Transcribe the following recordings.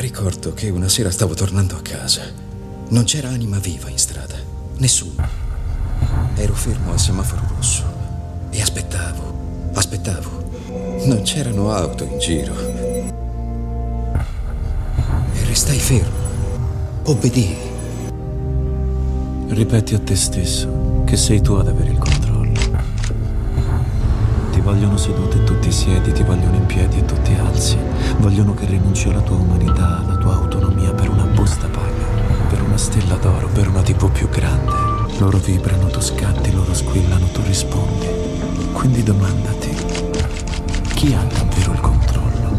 Ricordo che una sera stavo tornando a casa. Non c'era anima viva in strada. Nessuno. Ero fermo al semaforo rosso e aspettavo, aspettavo. Non c'erano auto in giro. E restai fermo. Obbedii. Ripeti a te stesso che sei tu ad avere il controllo. Ti vogliono seduto e tu ti siedi, ti vogliono in piedi e tu ti alzi. Vogliono che rinunci alla tua umanità, alla tua autonomia per una busta paga, per una stella d'oro, per una TV più grande. Loro vibrano, tu scatti, loro squillano, tu rispondi. Quindi domandati, chi ha davvero il controllo?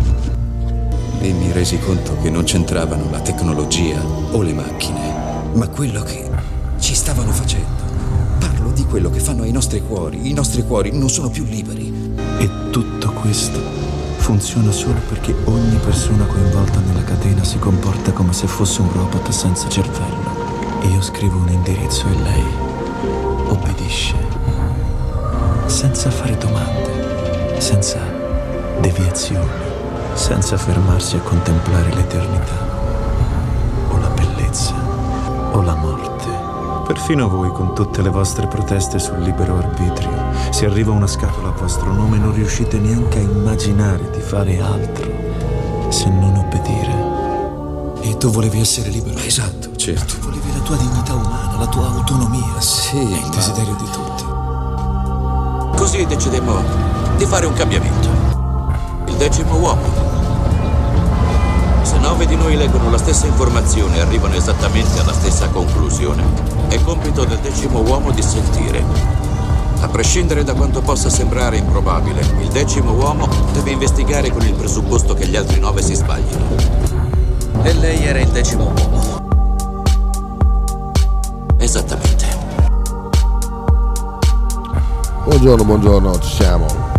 E mi resi conto che non c'entravano la tecnologia o le macchine, ma quello che ci stavano facendo. Parlo di quello che fanno ai nostri cuori. I nostri cuori non sono più liberi. E tutto questo funziona solo perché ogni persona coinvolta nella catena si comporta come se fosse un robot senza cervello. Io scrivo un indirizzo e lei obbedisce. Senza fare domande, senza deviazioni, senza fermarsi a contemplare l'eternità, o la bellezza, o la. Perfino voi, con tutte le vostre proteste sul libero arbitrio, se arriva una scatola a vostro nome non riuscite neanche a immaginare di fare altro se non obbedire. E tu volevi essere libero? Esatto, certo. Tu volevi la tua dignità umana, la tua autonomia. Sì, È il ma- desiderio di tutti. Così decidemmo di fare un cambiamento. Il decimo uomo. Se nove di noi leggono la stessa informazione e arrivano esattamente alla stessa conclusione, è compito del decimo uomo di sentire. A prescindere da quanto possa sembrare improbabile, il decimo uomo deve investigare con il presupposto che gli altri nove si sbaglino. E lei era il decimo uomo. Esattamente. Buongiorno, buongiorno, ci siamo.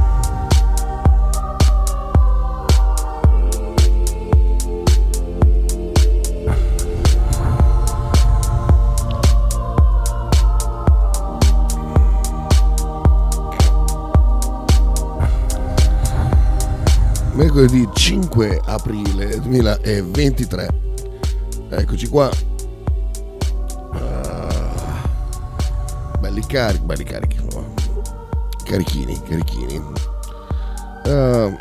Mercoledì 5 aprile 2023. Eccoci qua. Ah, belli carichi, belli carichi. Carichini, carichini. Ah,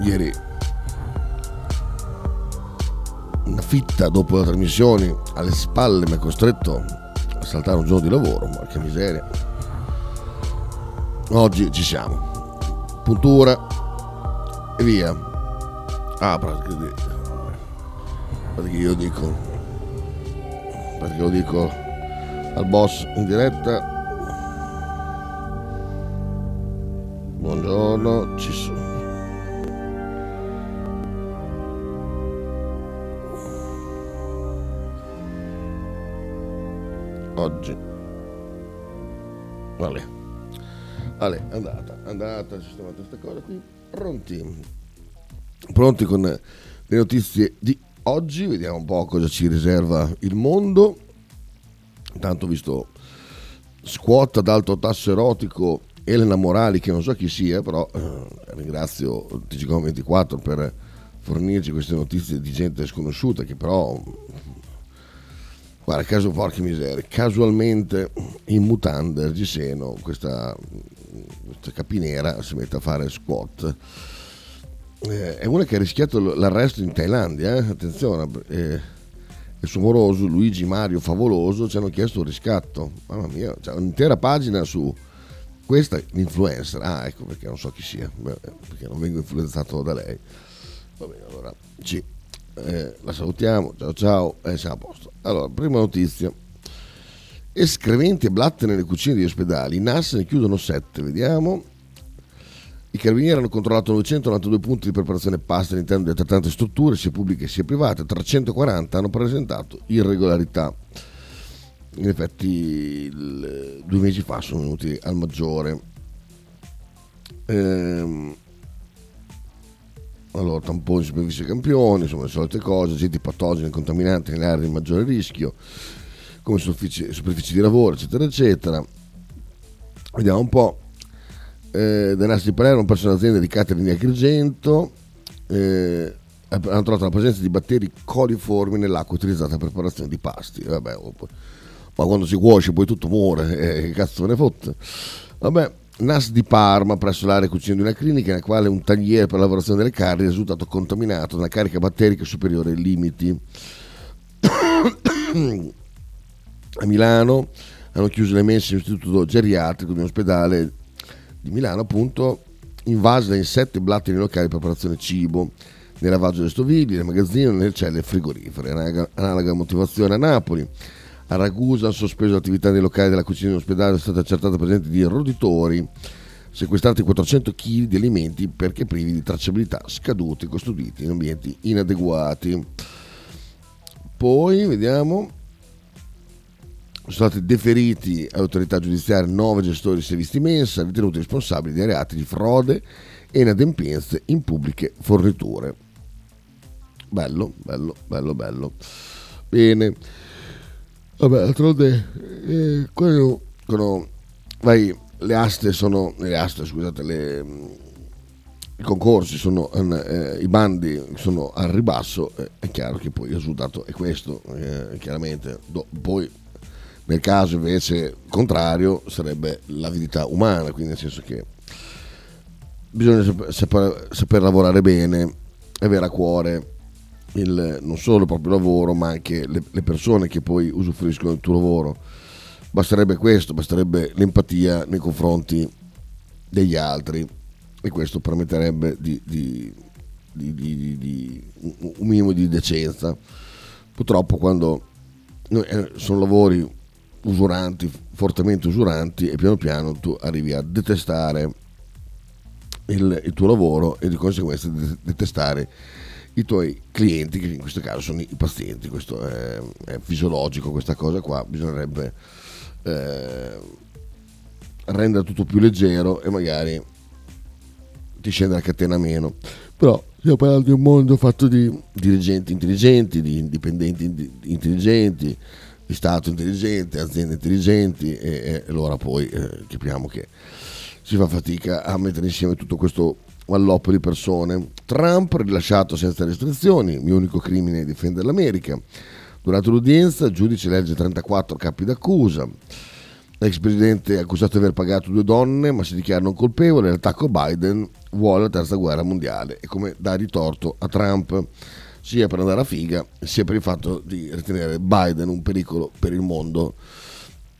ieri una fitta dopo la trasmissione alle spalle mi ha costretto a saltare un giorno di lavoro, che miseria. Oggi ci siamo. Puntura e via. Ah, perché, perché io dico perché lo dico al boss in diretta. Buongiorno, ci sono. Oggi. Vale. Vale, andata, andata, ho sistemato questa cosa qui. Pronti. Pronti con le notizie di oggi, vediamo un po' cosa ci riserva il mondo. Intanto visto squat ad alto tasso erotico Elena Morali, che non so chi sia, però eh, ringrazio TGCOM24 per fornirci queste notizie di gente sconosciuta che però guarda caso porca miseria casualmente in mutande Giseno questa, questa capinera si mette a fare squat eh, è una che ha rischiato l'arresto in Thailandia, eh? attenzione, eh, il suo moroso Luigi Mario Favoloso ci hanno chiesto un riscatto, mamma mia, c'è un'intera pagina su questa influencer, ah ecco perché non so chi sia, perché non vengo influenzato da lei, va bene allora ci, eh, la salutiamo, ciao ciao, e siamo a posto. Allora, prima notizia, escrementi e blatte nelle cucine degli ospedali, i NAS ne chiudono 7, vediamo, i carabinieri hanno controllato 992 punti di preparazione pasta all'interno di altrettante strutture, sia pubbliche sia private, 340 hanno presentato irregolarità. In effetti il- due mesi fa sono venuti al maggiore. Ehm, allora, tamponi supervisi campioni, insomma le solite cose, agenti patogeni e contaminanti nelle aree di maggiore rischio, come superfici, di lavoro, eccetera, eccetera. Vediamo un po' eh, del Nastri di Palermo, presso un'azienda di catering di Agrigento, eh, hanno trovato la presenza di batteri coliformi nell'acqua utilizzata per preparazione di pasti. Vabbè, oh, ma quando si cuoce poi tutto muore, eh, che cazzo ne fotte? Vabbè, NAS di Parma presso l'area cucina di una clinica nella quale un tagliere per la lavorazione delle carni è risultato contaminato da una carica batterica superiore ai limiti. A Milano hanno chiuso le mense dell'istituto geriatrico di un ospedale di Milano appunto invase da insetti e blatte nei locali di preparazione cibo, nel lavaggio delle stoviglie, nel magazzino, nelle celle frigorifere. Analoga motivazione a Napoli. A Ragusa hanno sospeso l'attività nei locali della cucina dell'ospedale, è stata accertata presenza di roditori, sequestrati 400 kg di alimenti perché privi di tracciabilità, scaduti, costruiti in ambienti inadeguati. Poi vediamo sono stati deferiti all'autorità giudiziaria nove gestori di servizi mensa ritenuti responsabili di reati di frode e inadempienze in pubbliche forniture. Bello, bello, bello, bello. Bene. Vabbè, d'altronde, eh, quando, quando vai, le aste sono, le aste, scusate, le, i concorsi sono, eh, i bandi sono al ribasso, eh, è chiaro che poi il risultato è questo, eh, chiaramente. Do, poi nel caso invece contrario sarebbe l'avidità umana, quindi nel senso che bisogna saper, saper lavorare bene avere a cuore il, non solo il proprio lavoro ma anche le, le persone che poi usufruiscono del tuo lavoro. Basterebbe questo, basterebbe l'empatia nei confronti degli altri e questo permetterebbe di, di, di, di un minimo di decenza. Purtroppo quando eh, sono lavori usuranti, fortemente usuranti e piano piano tu arrivi a detestare il, il tuo lavoro e di conseguenza detestare i tuoi clienti, che in questo caso sono i pazienti, questo è, è fisiologico, questa cosa qua, bisognerebbe eh, rendere tutto più leggero e magari ti scende la catena meno. Però stiamo parlando di un mondo fatto di dirigenti intelligenti, di indipendenti intelligenti, Stato intelligente, aziende intelligenti e, e allora poi eh, capiamo che si fa fatica a mettere insieme tutto questo alloppo di persone. Trump rilasciato senza restrizioni, mio unico crimine è difendere l'America. Durante l'udienza il giudice legge 34 capi d'accusa. L'ex presidente è accusato di aver pagato due donne ma si dichiara non colpevole. L'attacco Biden vuole la terza guerra mondiale e come dà ritorto a Trump sia per andare a figa sia per il fatto di ritenere Biden un pericolo per il mondo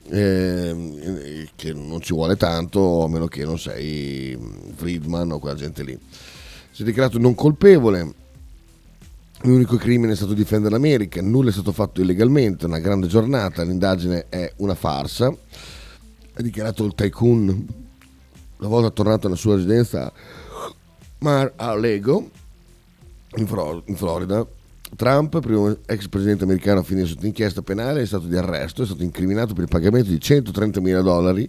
eh, che non ci vuole tanto a meno che non sei Friedman o quella gente lì. Si è dichiarato non colpevole. L'unico crimine è stato difendere l'America nulla è stato fatto illegalmente una grande giornata l'indagine è una farsa ha dichiarato il tycoon. Una volta tornato alla sua residenza Mar a Lego in, Flor- in Florida. Trump, primo ex presidente americano a finire sotto inchiesta penale, è stato di arresto, è stato incriminato per il pagamento di 130 mila dollari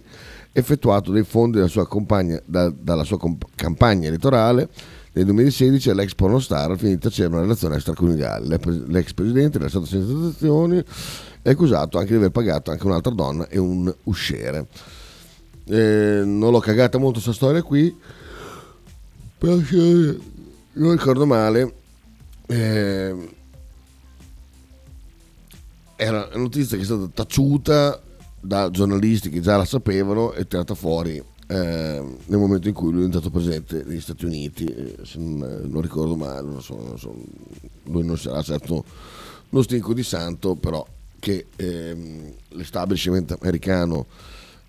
effettuato dai fondi della sua, compagna, da, dalla sua comp- campagna elettorale nel 2016 all'ex pornostar al fine di tacere una relazione extraconiugale. L'ex presidente era stato senza sanzioni è accusato anche di aver pagato anche un'altra donna e un usciere. Eh, non l'ho cagata molto questa storia qui, però non ricordo male, eh, era una notizia che è stata taciuta da giornalisti che già la sapevano e tirata fuori eh, nel momento in cui lui è diventato presidente negli Stati Uniti, eh, non, non, ricordo male, non so, non so, lui non sarà certo uno stinco di santo, però che ehm, l'establishment americano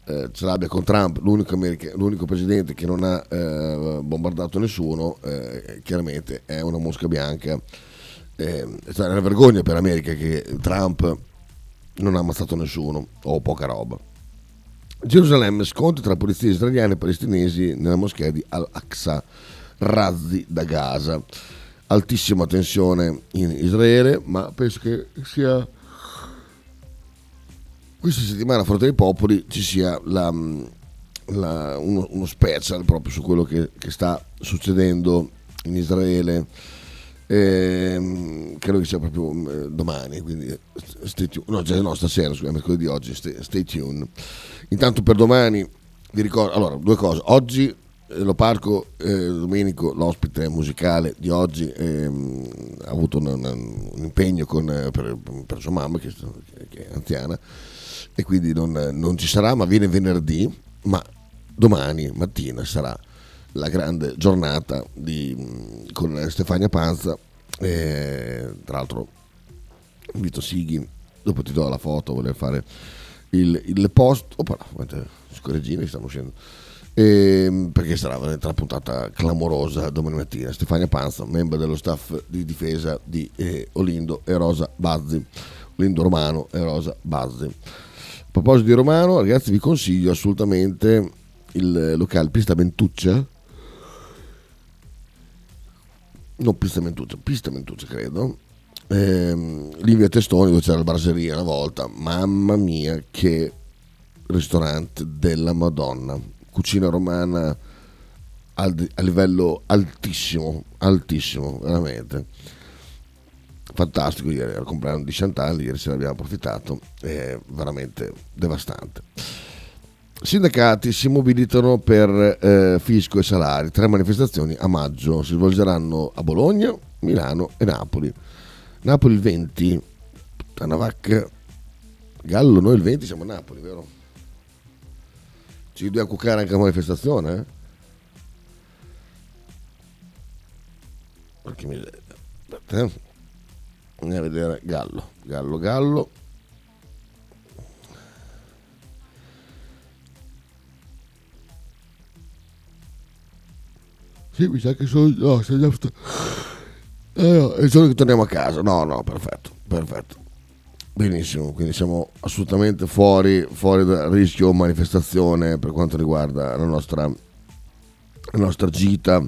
eh, ce l'abbia con Trump, l'unico, America, l'unico, presidente che non ha eh, bombardato nessuno, eh, chiaramente è una mosca bianca. Eh, è una vergogna per l'America che Trump non ha ammazzato nessuno o poca roba. Gerusalemme, scontri tra polizie israeliane e palestinesi nella moschea di Al-Aqsa, razzi da Gaza. Altissima tensione in Israele, ma penso che sia questa settimana a Fronte dei Popoli ci sia la, la, uno, uno, special proprio su quello che, che sta succedendo in Israele. Eh, credo che sia proprio eh, domani, quindi stay tuned. No, già, no, stasera, scusa, mercoledì oggi, stay, stay tuned. Intanto per domani vi ricordo, allora, due cose. Oggi lo parco eh, Domenico, l'ospite musicale di oggi, ehm, ha avuto un, un impegno con, eh, per, per, sua mamma che, che, è anziana e quindi non, non, ci sarà, ma viene venerdì, ma domani mattina sarà la grande giornata di, con Stefania Panza, e, tra l'altro invito Sighi, dopo ti do la foto, voler fare il, il post, opala, scorreggine stanno uscendo e, ehm, perché sarà una puntata clamorosa domani mattina. Stefania Panza, membro dello staff di difesa di eh, Olindo e Rosa Bazzi, Olindo Romano e Rosa Bazzi. A proposito di Romano, ragazzi, vi consiglio assolutamente il locale Pista Bentuccia. Non Pista Bentuccia, Pista Bentuccia credo. Ehm, lì via Testoni dove c'era la braseria una volta. Mamma mia, che ristorante della Madonna cucina romana a livello altissimo, altissimo, veramente. Fantastico, ieri era il compleanno di Chantal, ieri se ne abbiamo approfittato, è veramente devastante. Sindacati si mobilitano per eh, fisco e salari, tre manifestazioni a maggio, si svolgeranno a Bologna, Milano e Napoli. Napoli il 20, puttana vacca, Gallo noi il 20 siamo a Napoli, vero? Ci dobbiamo cuccare anche la manifestazione? Eh? Perché mi... Eh? Andiamo a vedere Gallo, Gallo, Gallo. Sì, mi sa che sono... No, sono già... Eh, è giorno che torniamo a casa. No, no, perfetto, perfetto. Benissimo, quindi siamo assolutamente fuori, fuori dal rischio manifestazione per quanto riguarda la nostra, la nostra gita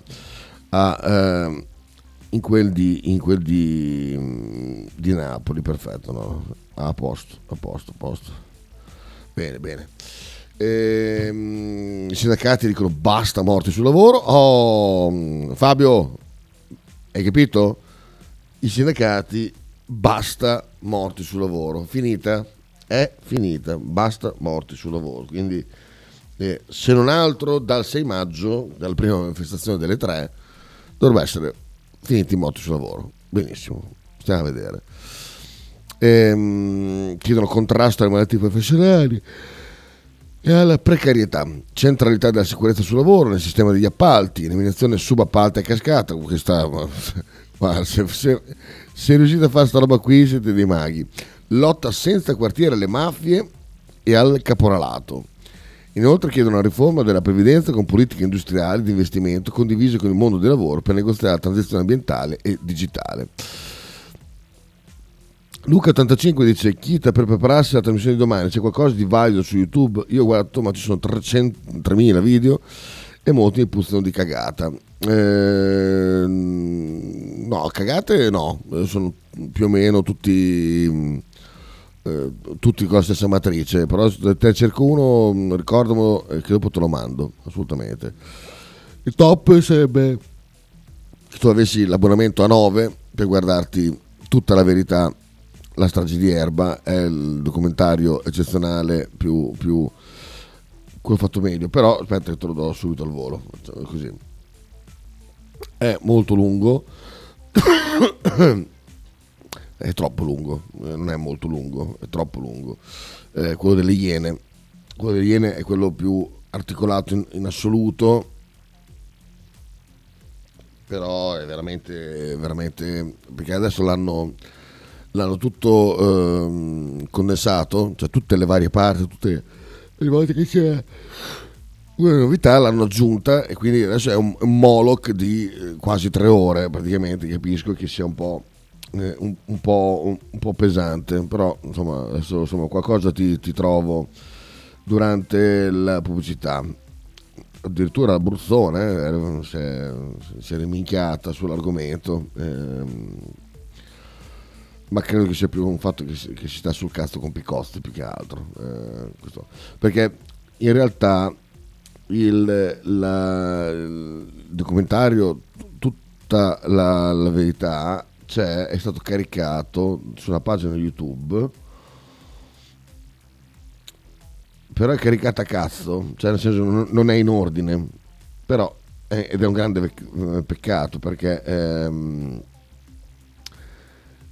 a, eh, in quel, di, in quel di, di, Napoli, perfetto, no? a posto, a posto, a posto. Bene, bene. Ehm, I sindacati dicono basta morti sul lavoro. Oh, Fabio, hai capito? I sindacati basta morti sul lavoro. Finita? È finita, basta morti sul lavoro. Quindi, eh, se non altro, dal 6 maggio, dalla prima manifestazione delle tre, dovrebbe essere finiti morti sul lavoro. Benissimo, stiamo a vedere. Ehm, chiedono contrasto alle malattie professionali e alla precarietà, centralità della sicurezza sul lavoro nel sistema degli appalti, eliminazione subappalti a cascata, questa, ma, se, se, se riuscite a fare sta roba qui siete dei maghi. Lotta senza quartiere alle mafie e al caporalato. Inoltre chiedono una riforma della previdenza con politiche industriali di investimento condivise con il mondo del lavoro per negoziare la transizione ambientale e digitale. Luca85 dice Chita per prepararsi alla trasmissione di domani c'è qualcosa di valido su YouTube io guardo ma ci sono 300, 3000 video e molti mi puzzano di cagata eh, no, cagate no, sono più o meno tutti, eh, tutti con la stessa matrice, però se te cerco uno, ricordamelo che dopo te lo mando, assolutamente. Il top sarebbe che tu avessi l'abbonamento a 9 per guardarti tutta la verità, la strage di Erba, è il documentario eccezionale più... più quello fatto meglio, però aspetta che te lo do subito al volo, così è molto lungo, è troppo lungo, eh, non è molto lungo, è troppo lungo. Eh, quello delle Iene, quello delle Iene è quello più articolato in, in assoluto, però è veramente, veramente perché adesso l'hanno, l'hanno tutto eh, condensato, cioè tutte le varie parti, tutte le volte che c'è una novità l'hanno aggiunta e quindi adesso è un, un Moloch di eh, quasi tre ore praticamente, capisco che sia un po', un, un, po', un po', pesante, però insomma adesso insomma, qualcosa ti, ti, trovo durante la pubblicità. Addirittura Bruzzone eh, si, è, si è riminchiata sull'argomento, ehm, ma credo che sia più un fatto che si, che si sta sul cazzo con Picosti più che altro. Eh, perché in realtà il, la, il documentario, tutta la, la verità c'è, è stato caricato sulla pagina YouTube, però è caricata a cazzo, cioè nel senso non, è in ordine. però eh, ed è un grande eh, peccato perché ehm,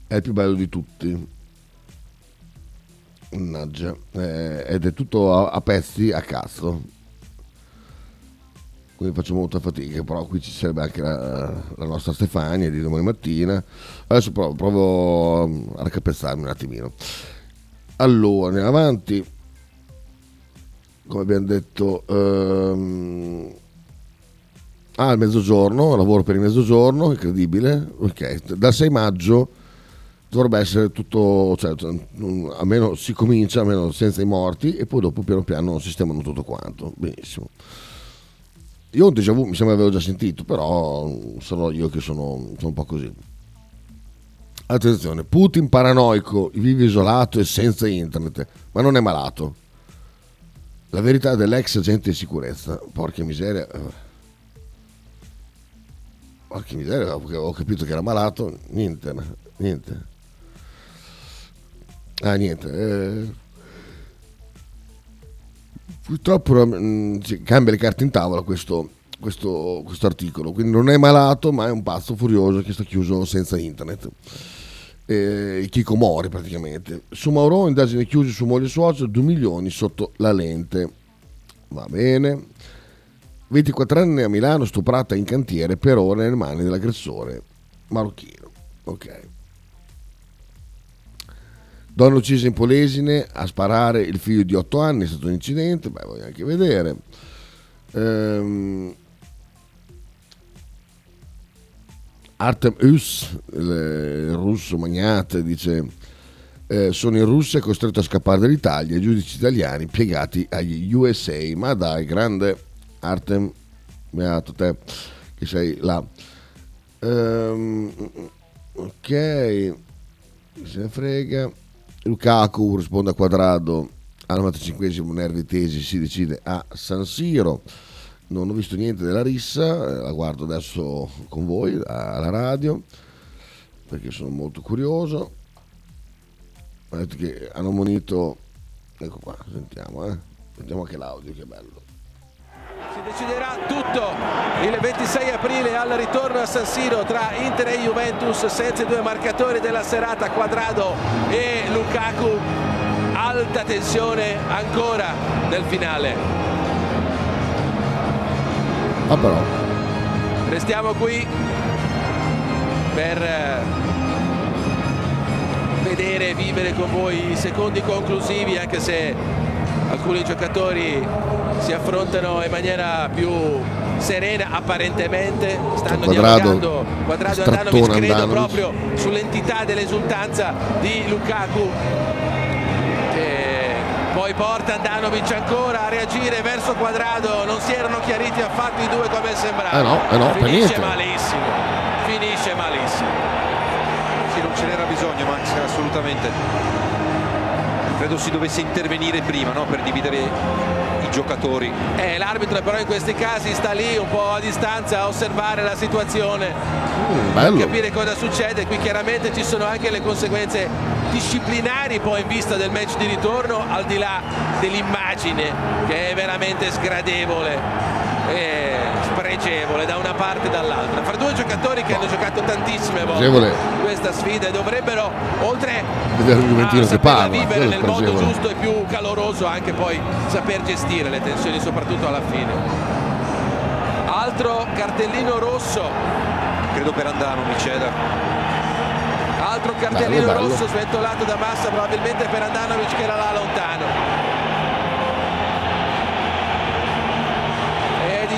è il più bello di tutti. Mannaggia, eh, ed è tutto a, a, pezzi a cazzo. Quindi faccio molta fatica, però qui ci sarebbe anche la, la nostra Stefania di domani mattina. Adesso provo, provo a raccapezzarmi un attimino. Allora, andiamo avanti. Come abbiamo detto, ehm, ah, il mezzogiorno, lavoro per il mezzogiorno, incredibile. Ok, dal 6 maggio dovrebbe essere tutto, cioè, almeno si comincia, almeno senza i morti, e poi dopo piano piano sistemano tutto quanto. Benissimo. Io un déjà vu mi sembra avevo già sentito, però sono io che sono, sono un po' così. Attenzione, Putin paranoico, vive isolato e senza internet, ma non è malato. La verità dell'ex agente di sicurezza, porca miseria. Porca miseria, ho capito che era malato, niente, niente. Ah, niente. Eh, purtroppo mh, mm, cambia le carte in tavola questo, questo, questo, articolo. Quindi non è malato, ma è un pazzo furioso che sta chiuso senza internet. Eh, Mori praticamente. Su Mauro, indagine chiuse su moglie e suocero, 2 milioni sotto la lente. Va bene. 24 anni a Milano, stuprata in cantiere per ore nelle mani dell'aggressore marocchino. Ok. Donna uccisa in Polesine a sparare il figlio di 8 anni, è stato un incidente, beh voglio anche vedere. Ehm, Artem Us, il russo magnate, dice eh, sono in Russia costretto a scappare dall'Italia, giudici italiani piegati agli USA. Ma dai, grande Artem, beato te che sei là. Ehm, ok, se ne frega. Lukaku risponde a Quadrado al 95 nervi tesi si decide a San Siro. Non ho visto niente della rissa eh, la guardo adesso con voi alla radio perché sono molto curioso. Ho detto che hanno monito ecco qua sentiamo eh. sentiamo anche l'audio che bello deciderà tutto il 26 aprile al ritorno a San Siro tra Inter e Juventus senza i due marcatori della serata Quadrado e Lukaku. Alta tensione ancora nel finale. Ah però. Restiamo qui per eh, vedere e vivere con voi i secondi conclusivi anche se alcuni giocatori si affrontano in maniera più serena apparentemente. Stanno quadrado, dialogando. Quadrado Andanovic credo Andanovic. proprio sull'entità dell'esultanza di Lukaku. E poi porta Andanovic ancora a reagire verso Quadrado. Non si erano chiariti affatto i due come sembrava. Eh no, eh no, finisce malissimo. Finisce malissimo. Sì, non ce n'era bisogno Max assolutamente credo si dovesse intervenire prima no? per dividere i giocatori. Eh, l'arbitro però in questi casi sta lì un po' a distanza a osservare la situazione, mm, per capire cosa succede. Qui chiaramente ci sono anche le conseguenze disciplinari poi in vista del match di ritorno, al di là dell'immagine che è veramente sgradevole e spregevole da una parte e dall'altra. Fra due giocatori che hanno giocato tantissime volte questa sfida e dovrebbero oltre a saperla vivere nel modo giusto e più caloroso anche poi saper gestire le tensioni soprattutto alla fine. Altro cartellino rosso. Credo per Andano Miceda altro cartellino bello, bello. rosso sventolato da Massa probabilmente per Andanovic che era là lontano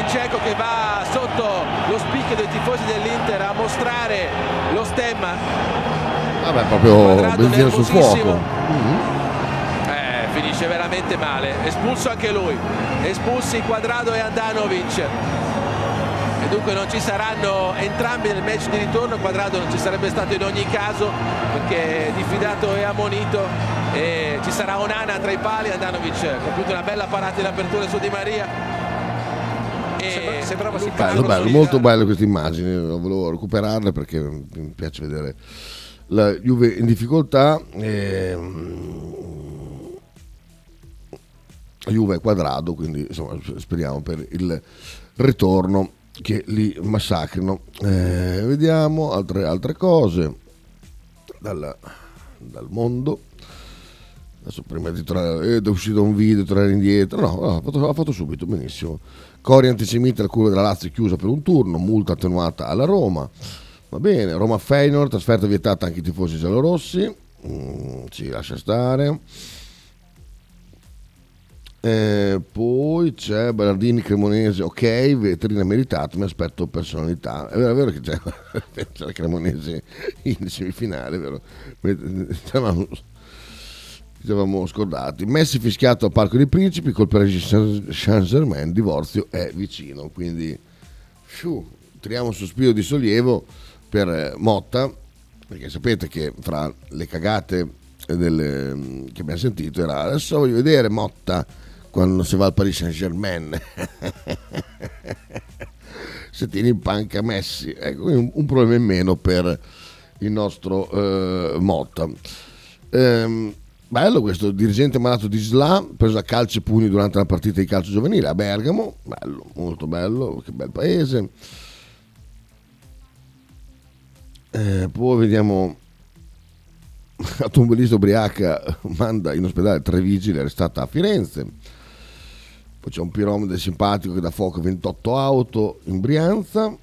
Cieco che va sotto lo spicchio dei tifosi dell'Inter a mostrare lo stemma. Vabbè, proprio benzina sul fuoco. Mm-hmm. Eh, finisce veramente male. Espulso anche lui. Espulsi Quadrado e Andanovic. E dunque non ci saranno entrambi nel match di ritorno. Quadrado non ci sarebbe stato in ogni caso perché diffidato e ammonito. E ci sarà Onana tra i pali. Andanovic ha compiuto una bella parata in apertura su Di Maria Sembra, sembrava bello, bello, molto bello queste immagini, volevo recuperarle perché mi piace vedere la Juve in difficoltà. E... Juve è quadrato, quindi insomma, speriamo per il ritorno che li massacrino. Eh, vediamo altre, altre cose dal, dal mondo. Adesso prima di tornare, eh, è uscito un video, tornare indietro. No, no ha, fatto, ha fatto subito, benissimo. Cori antisemita, la curva della Lazio chiusa per un turno, multa attenuata alla Roma. Va bene, Roma Feyenoord, trasferta vietata anche ai tifosi giallorossi. Mm, ci lascia stare. Eh, poi c'è Ballardini Cremonese, ok, vetrina meritata, mi aspetto personalità. È vero, è vero che c'è, c'è la Cremonese in semifinale, vero? Stavamo, ci scordati. Messi fischiato al Parco dei Principi col Paris Saint-Germain, divorzio è vicino, quindi fiu, tiriamo un sospiro di sollievo per eh, Motta, perché sapete che fra le cagate delle, che abbiamo sentito era adesso voglio vedere Motta quando si va al Paris Saint Germain se tieni in panca Messi ecco un, un, problema in meno per il nostro eh, Motta ehm, bello questo dirigente malato di Islam preso a calci e pugni durante la partita di calcio giovanile a Bergamo. Bello molto bello che bel paese. Eh, poi vediamo automobilista ubriaca manda in ospedale tre vigili arrestata a Firenze. Poi c'è un piromede simpatico che dà fuoco a 28 auto in Brianza.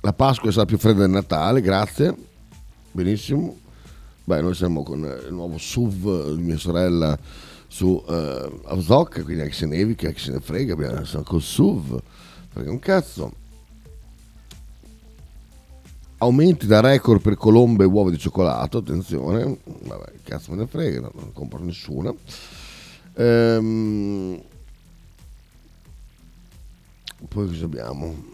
La Pasqua sarà più fredda del Natale grazie. Benissimo beh noi siamo con il nuovo SUV di mia sorella su uh, Avzoc quindi anche se nevica anche se ne frega abbiamo, siamo col SUV perché un cazzo aumenti da record per colombe e uova di cioccolato, attenzione, vabbè, cazzo me ne frega, non, non compro nessuna. Ehm, poi cosa abbiamo?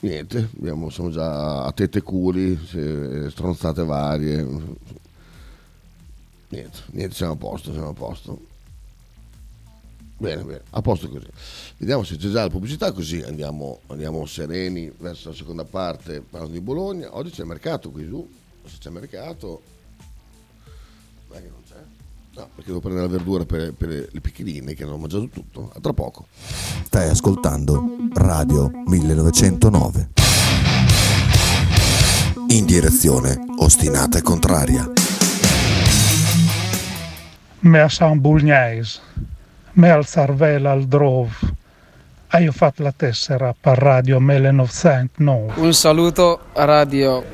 Niente, abbiamo, siamo già a tette culi, stronzate varie. Niente, niente, siamo a posto, siamo a posto. Bene, bene, a posto così. Vediamo se c'è già la pubblicità, così andiamo, andiamo sereni verso la seconda parte parlando di Bologna. Oggi c'è mercato qui su, se c'è mercato... Beh, che non c'è. No, perché devo prendere la verdura per, per le piccoline che hanno mangiato tutto. A tra poco. Stai ascoltando Radio 1909. In direzione ostinata e contraria. Me a San Bulgnais me al Sarvela al Drove. Hai fatto la tessera per Radio 1909. Un saluto a Radio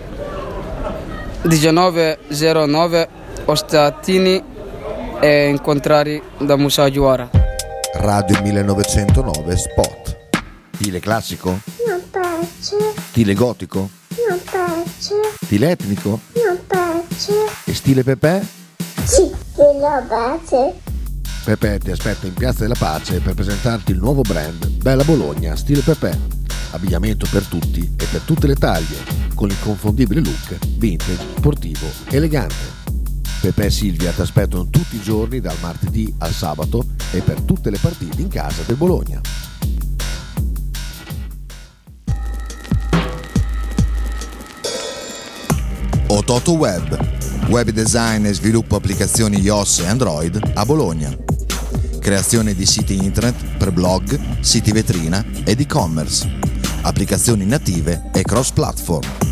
1909 Ostatini e incontrari da Musa Giuara. Radio 1909 Spot. Stile classico? Non piace. Stile gotico? Non piace. Stile etnico? Non piace. E stile Pepe? Sì, lo piace. Pepe ti aspetta in Piazza della Pace per presentarti il nuovo brand Bella Bologna Stile Pepe. Abbigliamento per tutti e per tutte le taglie, con l'inconfondibile look vintage, sportivo, elegante. Pepe e Silvia ti aspettano tutti i giorni dal martedì al sabato e per tutte le partite in casa del Bologna. Ototo Web, web design e sviluppo applicazioni iOS e Android a Bologna creazione di siti internet per blog, siti vetrina ed e-commerce, applicazioni native e cross-platform.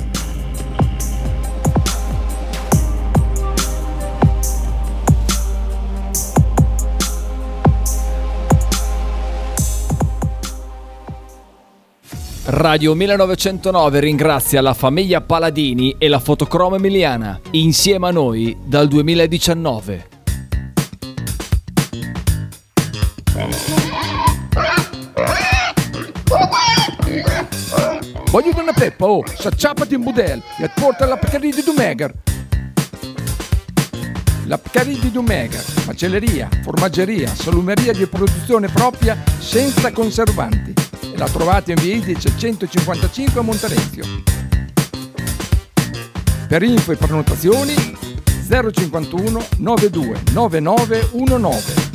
Radio 1909 ringrazia la famiglia Paladini e la fotocromo emiliana, insieme a noi dal 2019. Voglio una peppa, oh, s'acciappati in budel e porta la Pcaridi di Dumegar. La Pcaridi di Dumegar, macelleria, formaggeria, salumeria di produzione propria senza conservanti la trovate in via Idice 155 a Monterezio. Per info e prenotazioni 051 92 9919.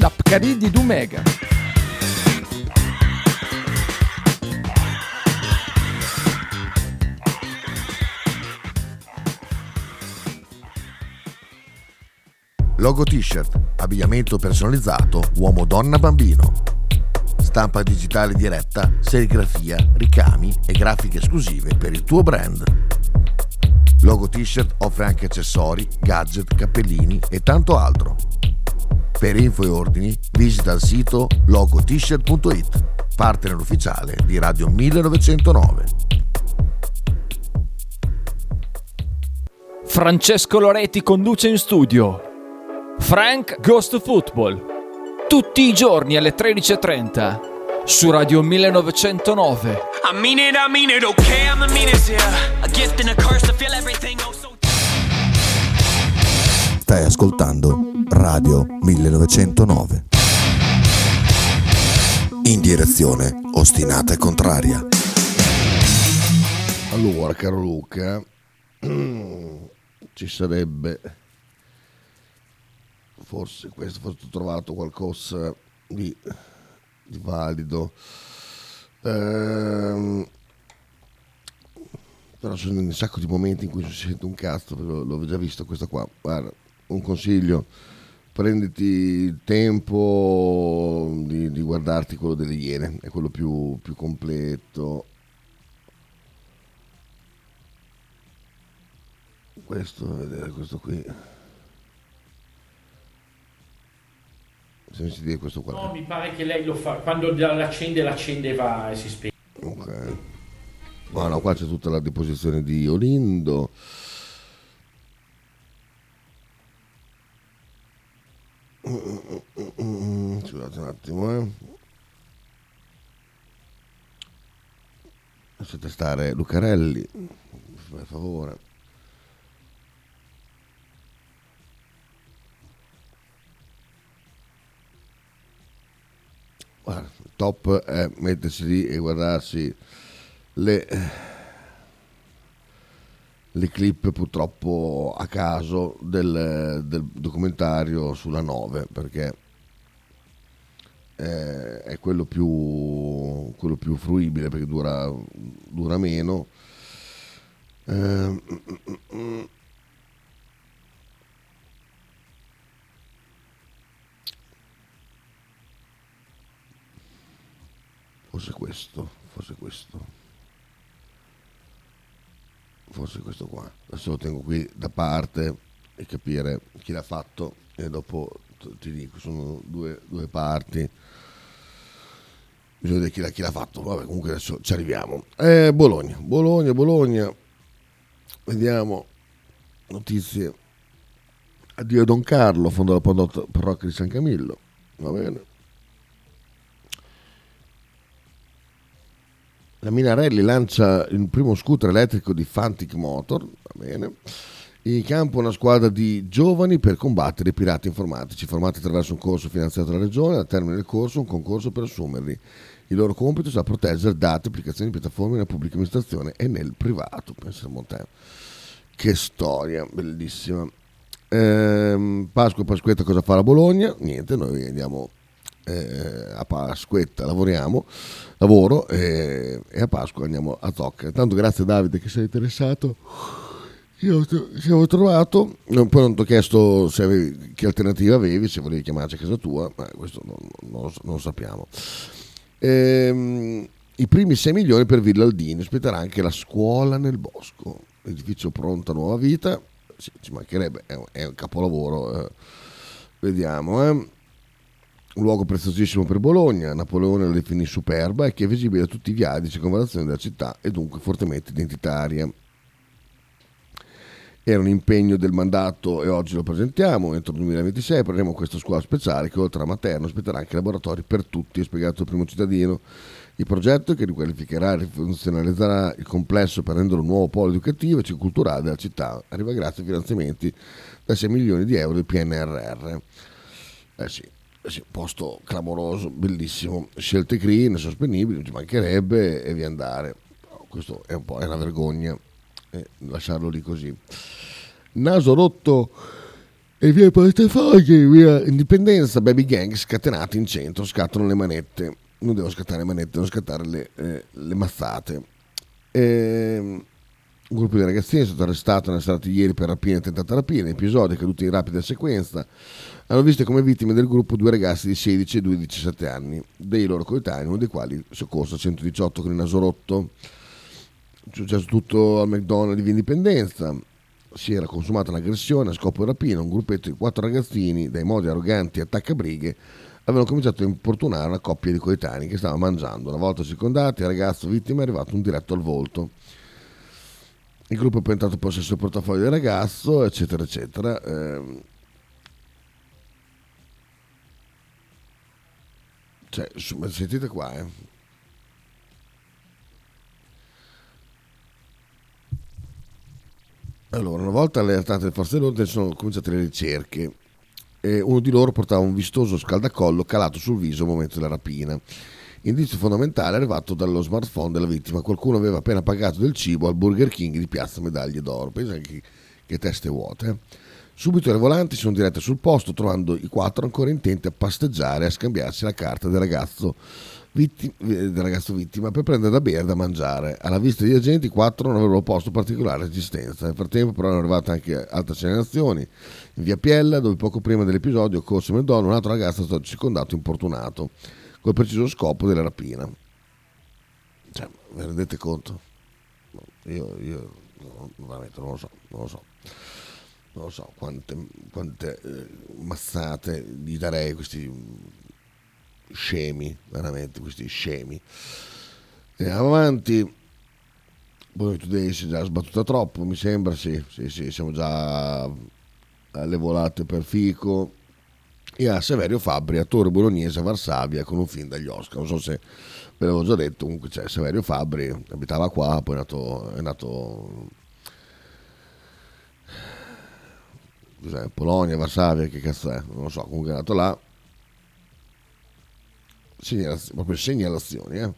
la Pcari di Dumega. Logo t-shirt, abbigliamento personalizzato, uomo, donna, bambino. Stampa digitale diretta, serigrafia, ricami e grafiche esclusive per il tuo brand. Logo t-shirt offre anche accessori, gadget, cappellini e tanto altro. Per info e ordini visita il sito logotshirt.it, partner ufficiale di Radio 1909. Francesco Loretti conduce in studio Frank Ghost Football. Tutti i giorni alle 13.30 su Radio 1909. I mean it, I mean it, okay, I'm the meanest here. A gift and a curse to feel everything oh so Stai ascoltando Radio 1909. In direzione ostinata e contraria. Allora, caro Luca, ci sarebbe forse questo forse ho trovato qualcosa di, di valido. Ehm, però sono un sacco di momenti in cui si sente un cazzo, l'ho, già visto questa qua. Guarda, un consiglio, prenditi il tempo di, di guardarti quello delle Iene, è quello più, più completo. Questo, vedere questo qui. Se mi si dice questo qua. No, mi pare che lei lo fa. Quando l'accende, l'accende va e si spegne. Ok. No, no, qua c'è tutta la deposizione di Olindo. Scusate un attimo, eh. Lasciate stare Lucarelli, per favore. Top è mettersi lì e guardarsi le, le clip purtroppo a caso del, del documentario sulla 9 perché è quello più, quello più fruibile perché dura, dura meno. Eh, forse questo, forse questo, forse questo qua. Adesso lo tengo qui da parte e capire chi l'ha fatto e dopo ti dico, sono due, due parti. Bisogna vedere chi l'ha, chi l'ha fatto, vabbè comunque adesso ci arriviamo. Eh, Bologna, Bologna, Bologna, vediamo notizie. Addio Don Carlo, fondo della parrocchia di San Camillo, va bene. La Minarelli lancia il primo scooter elettrico di Fantic Motor, va bene. In campo una squadra di giovani per combattere i pirati informatici, formati attraverso un corso finanziato dalla regione, al termine del corso un concorso per assumerli. Il loro compito sarà proteggere dati, applicazioni, piattaforme nella pubblica amministrazione e nel privato. Pensiamo a te. Che storia, bellissima. Ehm, Pasqua Pasquetta cosa fa la Bologna? Niente, noi andiamo eh, a Pasquetta lavoriamo, lavoro eh, e a Pasqua andiamo a Zocca. Intanto grazie Davide che sei interessato. Io ti avevo trovato, poi non ti ho chiesto avevi, che alternativa avevi, se volevi chiamarci a casa tua, ma questo non, non, non lo sappiamo. Ehm, I primi 6 milioni per Villa Aldini, aspetterà anche la scuola nel bosco, edificio pronto a nuova vita, sì, ci mancherebbe, è un, è un capolavoro, eh. vediamo. Eh un luogo preziosissimo per Bologna, Napoleone la definì superba e che è visibile da tutti i viali di circonvallazione della città e dunque fortemente identitaria. Era un impegno del mandato e oggi lo presentiamo, entro il 2026 prenderemo questa scuola speciale che oltre a materno ospiterà anche laboratori per tutti, ha spiegato il primo cittadino. Il progetto che riqualificherà e rifunzionalizzerà il complesso per renderlo un nuovo polo educativo e culturale della città arriva grazie ai finanziamenti da 6 milioni di euro del PNRR. Eh sì, sì, posto clamoroso, bellissimo, scelte green, sostenibili, ci mancherebbe e via andare. Questo è un po' è una vergogna eh, lasciarlo lì così. Naso rotto E via Portafogli, via Indipendenza, Baby Gang scatenati in centro, scattano le manette. Non devo scattare le manette, devo scattare le, eh, le mazzate. E, un gruppo di ragazzini è stato arrestato nella serata di ieri per rapina e tentata rapina, episodi caduti in rapida sequenza. Hanno visto come vittime del gruppo due ragazzi di 16 e due di 17 anni, dei loro coetanei, uno dei quali soccorso a 118 con il naso rotto. È successo tutto al McDonald's di Indipendenza si era consumata un'aggressione a scopo di rapina. Un gruppetto di quattro ragazzini, dai modi arroganti e attaccabrighe, avevano cominciato a importunare una coppia di coetanei che stava mangiando. Una volta circondati, il ragazzo vittima è arrivato un diretto al volto. Il gruppo è poi entrato in possesso del portafoglio del ragazzo, eccetera, eccetera. Eh, cioè, sentite qua, eh. Allora, una volta allertate le forze dell'ordine sono cominciate le ricerche e uno di loro portava un vistoso scaldacollo calato sul viso al momento della rapina. Indizio fondamentale arrivato dallo smartphone della vittima. Qualcuno aveva appena pagato del cibo al Burger King di Piazza Medaglie d'Oro. Pensa che, che teste vuote. Eh? Subito le volanti sono dirette sul posto, trovando i quattro ancora intenti a pasteggiare e a scambiarsi la carta del ragazzo vittima, del ragazzo vittima per prendere da bere e da mangiare. Alla vista degli agenti, i quattro non avrebbero posto particolare resistenza. Nel frattempo, però, erano arrivate anche altre segnalazioni. In via Piella, dove poco prima dell'episodio corso Medona, un altro ragazzo è stato circondato e importunato, col preciso scopo della rapina. Cioè, vi rendete conto? Io, io veramente non lo so, non lo so. Non lo so quante, quante eh, mazzate gli darei questi scemi, veramente questi scemi. Andiamo avanti. Poi Today si è già sbattuta troppo, mi sembra, sì, sì, sì, siamo già alle volate per Fico. E a Severio Fabri, attore bolognese a Varsavia con un film dagli Oscar. Non so se ve l'avevo già detto, comunque c'è Severio Fabri, abitava qua, poi è nato, è nato cos'è, Polonia, Varsavia, che cazzo è, non lo so, comunque è nato là segnalazioni, proprio segnalazioni. Eh?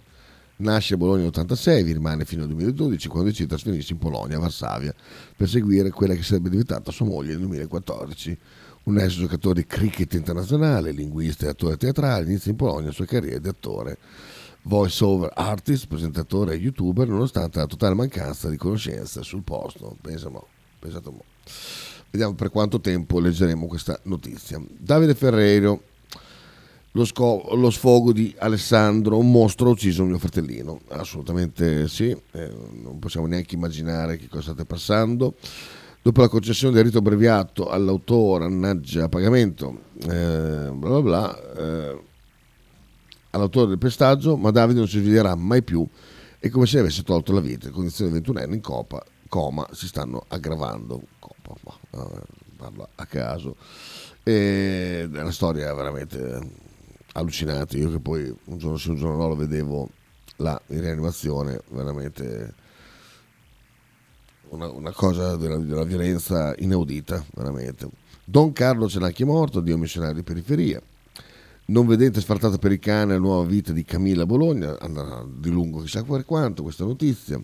Nasce a Bologna nell'86, vi rimane fino al 2012 quando decide di trasferirsi in Polonia, Varsavia, per seguire quella che sarebbe diventata sua moglie nel 2014. Un ex giocatore di cricket internazionale, linguista e attore teatrale, inizia in Polonia la sua carriera di attore, voice over artist, presentatore e youtuber, nonostante la totale mancanza di conoscenze sul posto. Pensamo, pensate un po'. Vediamo per quanto tempo leggeremo questa notizia. Davide Ferreiro, lo, sco- lo, sfogo di Alessandro, un mostro ha ucciso mio fratellino. Assolutamente sì, eh, non possiamo neanche immaginare che cosa state passando. Dopo la concessione del rito abbreviato all'autore, annaggia a pagamento, eh, bla bla bla, eh, all'autore del pestaggio, ma Davide non si sveglierà mai più. È come se avesse tolto la vita. Le condizioni del 21enne in copa, coma si stanno aggravando. Parla a caso. E è una storia veramente allucinante. Io che poi un giorno sì, un giorno no lo vedevo là in rianimazione, veramente una, una cosa della, della, violenza inaudita, veramente. Don Carlo Cenacchi è morto, Dio missionario di periferia. Non vedete sfartata per i cani la nuova vita di Camilla Bologna, andrà di lungo chissà quanto questa notizia.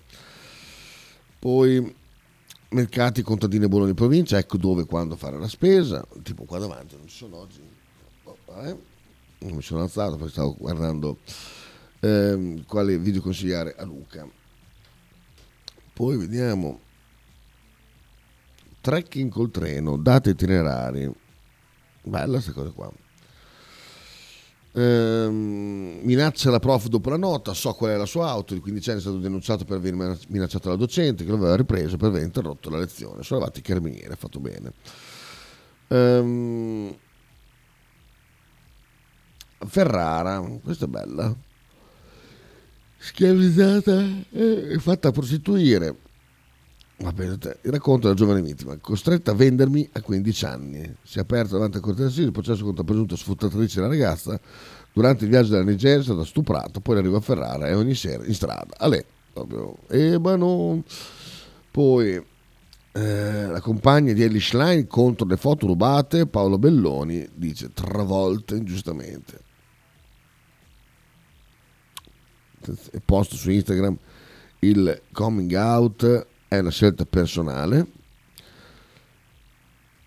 Poi mercati contadini Bologna in provincia, ecco dove e quando fare la spesa, tipo qua davanti non ci sono oggi. Oh, eh mi sono alzato perché stavo guardando ehm, quale video consigliare a Luca. Poi vediamo. Trekking col treno, date itinerari. Bella questa cosa qua. Ehm, minaccia la prof dopo la nota, so qual è la sua auto, 15 anni è stato denunciato per aver minacciato la docente che lo aveva ripreso per aver interrotto la lezione. Sono arrivati i carabinieri, ha fatto bene. Ehm, Ferrara, questa è bella, schiavizzata e fatta prostituire. Pensate, il racconto della giovane vittima, costretta a vendermi a 15 anni. Si è aperto davanti al corte d'assise il processo contro la presunta sfruttatrice della ragazza. Durante il viaggio dalla Nigeria è stata stuprata, poi arriva a Ferrara e ogni sera in strada. Ale, proprio. E ma non... Poi eh, la compagna di Ellie Schlein contro le foto rubate, Paolo Belloni dice travolta ingiustamente. posto su Instagram il coming out è una scelta personale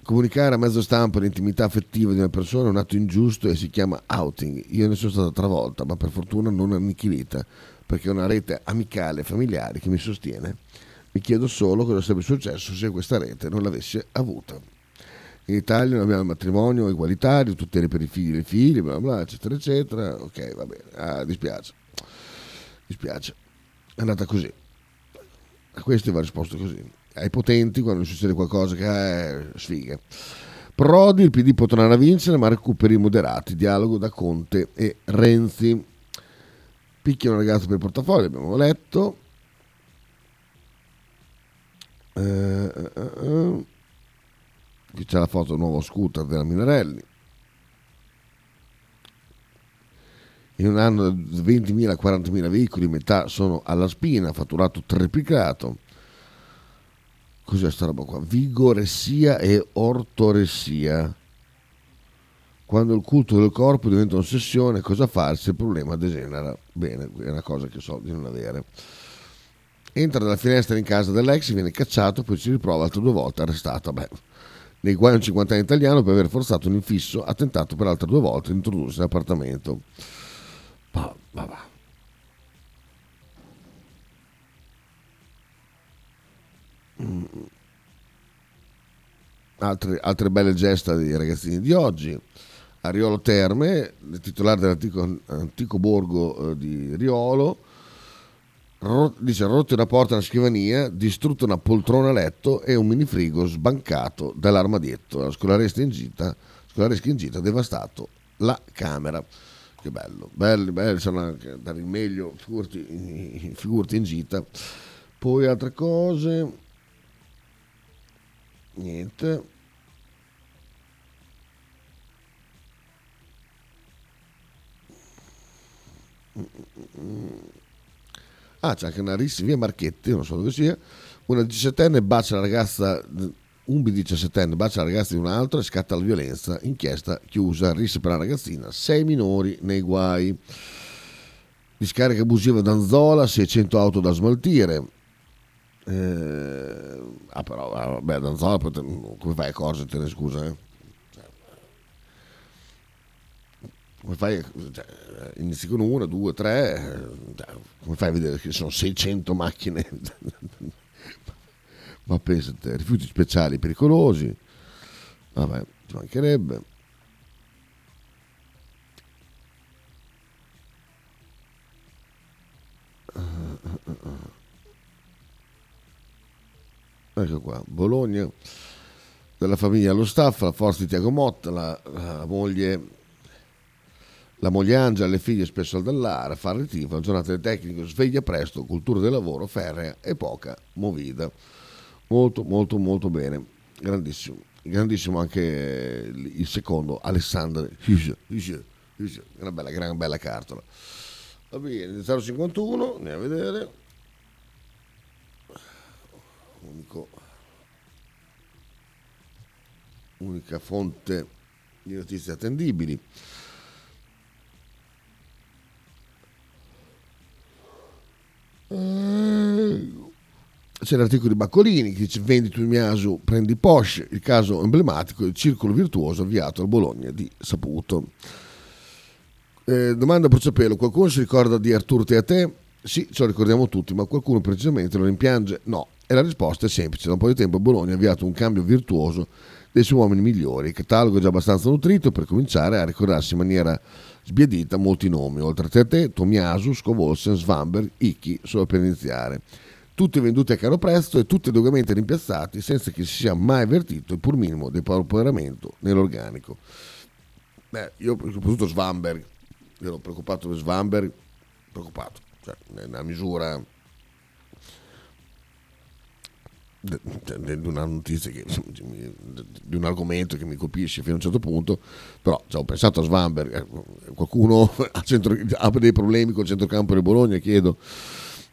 Comunicare a mezzo stampa l'intimità affettiva di una persona è un atto ingiusto e si chiama outing. Io ne sono stata travolta, ma per fortuna non annichilita, perché ho una rete amicale e familiare che mi sostiene. Mi chiedo solo cosa sarebbe successo se questa rete non l'avesse avuta. In Italia non abbiamo il matrimonio egualitario, tutele per i figli e i figli, bla bla, eccetera, eccetera. Ok, va bene. Ah, dispiace. Dispiace. È andata così. A questo va risposto così. Ai potenti, quando succede qualcosa che è sfiga. Prodi, il PD può tornare a vincere, ma recuperi i moderati. Dialogo da Conte e Renzi. Picchia una ragazza per il portafoglio, abbiamo letto. Eh, eh, eh. Qui c'è la foto del nuovo scooter della Minarelli. In un anno 20.000-40.000 veicoli, metà sono alla spina, fatturato triplicato. Cos'è sta roba qua? Vigoressia e ortoressia. Quando il culto del corpo diventa un'ossessione, cosa fare se il problema degenera? Bene, è una cosa che so di non avere. Entra dalla finestra in casa dell'ex, viene cacciato, poi ci riprova altre due volte, arrestato. Beh, nei guai un 50 anni italiano per aver forzato un infisso, ha tentato per altre due volte di introdursi in appartamento. Ma, ma va. Mm. Altre, belle gesta dei ragazzini di oggi. A Riolo Terme, titolare dell'antico antico borgo eh, di Riolo, ro- dice rotto una porta alla scrivania, distrutto una poltrona a letto e un minifrigo sbancato dall'armadietto. La scolaresca in gita, scolaresca in gita devastato la camera. Che bello, belli, belli, sono anche dare il meglio, figurti, figurti in gita. Poi altre cose, niente. Ah, c'è anche una rissa via Marchetti, non so dove sia. Una 17enne bacia la ragazza, un B17enne bacia la ragazza di un altro e scatta la violenza. Inchiesta chiusa, rissa per la ragazzina, sei minori nei guai. Discarica abusiva d'Anzola, 600 auto da smaltire. Eh, ah, però, vabbè, d'Anzola, come fai a corgertene, scusa? Eh? come fai cioè, inizi con una, due, tre cioè, come fai a vedere che sono 600 macchine ma pensate rifiuti speciali pericolosi vabbè ci mancherebbe ecco qua Bologna della famiglia allo staff la forza di Tiago Motta la, la moglie la moglie Angela, le figlie spesso al dall'ara, fare il tifo, giornata del tecnico, sveglia presto, cultura del lavoro, ferrea e poca movida. Molto, molto, molto bene. Grandissimo. Grandissimo anche il secondo, Alessandro Una bella, gran bella cartola. Va bene, 051, andiamo a vedere. Unico, unica fonte di notizie attendibili. Eh, c'è l'articolo di Baccolini che dice vendi Tumiasu, prendi Porsche, il caso emblematico del circolo virtuoso avviato al Bologna di Saputo. Eh, domanda a bruciapelo, qualcuno si ricorda di Arturo Teate? Sì, ce lo ricordiamo tutti, ma qualcuno precisamente lo rimpiange? No. E la risposta è semplice, da un po' di tempo Bologna ha avviato un cambio virtuoso dei suoi uomini migliori, il catalogo è già abbastanza nutrito per cominciare a ricordarsi in maniera sbiadita molti nomi, oltre a te, Tomiasu, Scovolsen, Svamberg, Iki, solo per iniziare. Tutti venduti a caro prezzo e tutti dogamente rimpiazzati senza che si sia mai avvertito il pur minimo depauperamento nell'organico. Beh, io soprattutto Svamberg, ero preoccupato per Svamberg, preoccupato, cioè nella misura di una notizia che, di un argomento che mi colpisce fino a un certo punto però cioè, ho pensato a Svamberg eh, qualcuno ha, centro, ha, dei problemi col centrocampo di Bologna chiedo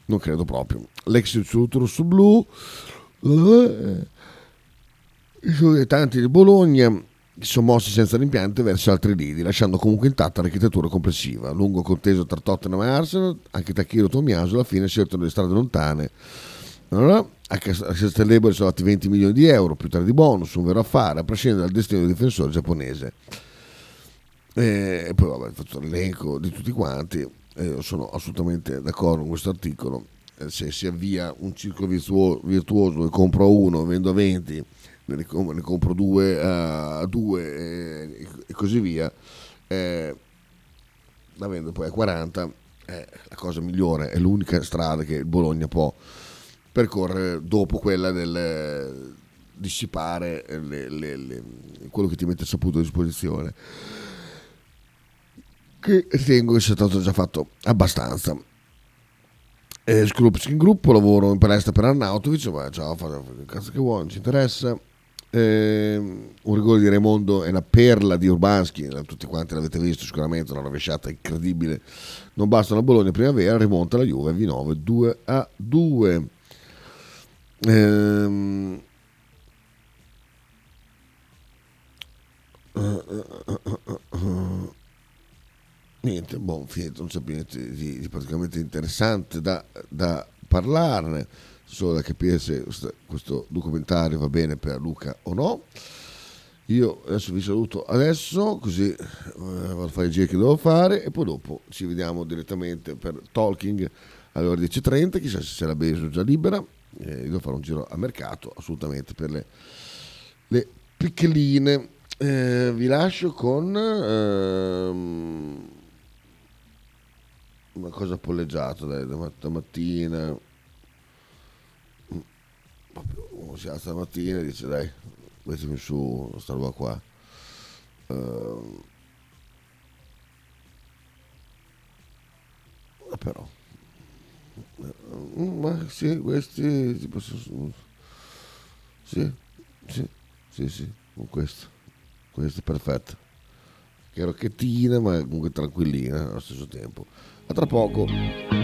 non credo proprio. L'ex su blu. I suoi tanti di Bologna si sono mossi senza rimpianto verso altri lidi lasciando comunque intatta l'architettura complessiva. Lungo conteso tra Tottenham e Arsenal anche Takiro Tomiaso alla fine scelto le strade lontane. A Castellebole sono stati 20 milioni di euro più tre di bonus, un vero affare, a prescindere dal destino del difensore giapponese. E poi vabbè, ho fatto l'elenco di tutti quanti, eh, sono assolutamente d'accordo con questo articolo. Eh, se si avvia un ciclo virtuoso, virtuoso e compro uno, vendo a 20, ne, compro due a due e, e così via, eh, la vendo poi a 40, è la cosa migliore, è l'unica strada che Bologna può percorrere dopo quella del dissipare le, le, le, quello che ti mette saputo a disposizione che ritengo che sia stato già fatto abbastanza. Eh, Skrupski in gruppo lavoro in palestra per Arnautovic ma ciao fa cazzo che vuoi non ci interessa. Eh, un rigore di Raimondo è una perla di Urbanski tutti quanti l'avete visto sicuramente una rovesciata incredibile. Non basta una Bologna primavera rimonta la Juve V9 2 a 2 Ehm, niente, boh, finito, non c'è più niente di, di praticamente interessante da, da, parlarne, solo da capire se questo documentario va bene per Luca o no. Io adesso vi saluto adesso, così eh, vado a fare i giri che devo fare e poi dopo ci vediamo direttamente per Talking alle ore 10.30, chissà se c'è la Beso già libera eh, devo fare un giro a mercato assolutamente per le, le piccoline. Eh, vi lascio con ehm, una cosa polleggiata dai, da, mattina. Uno si alza la mattina e dice dai, mettimi su questa roba qua. Uh, però Mm, ma sì, questi possono... Sì, sì, sì, sì, con questo. Questo è perfetto. Che rocchettina, ma comunque tranquillina allo stesso tempo. A tra poco.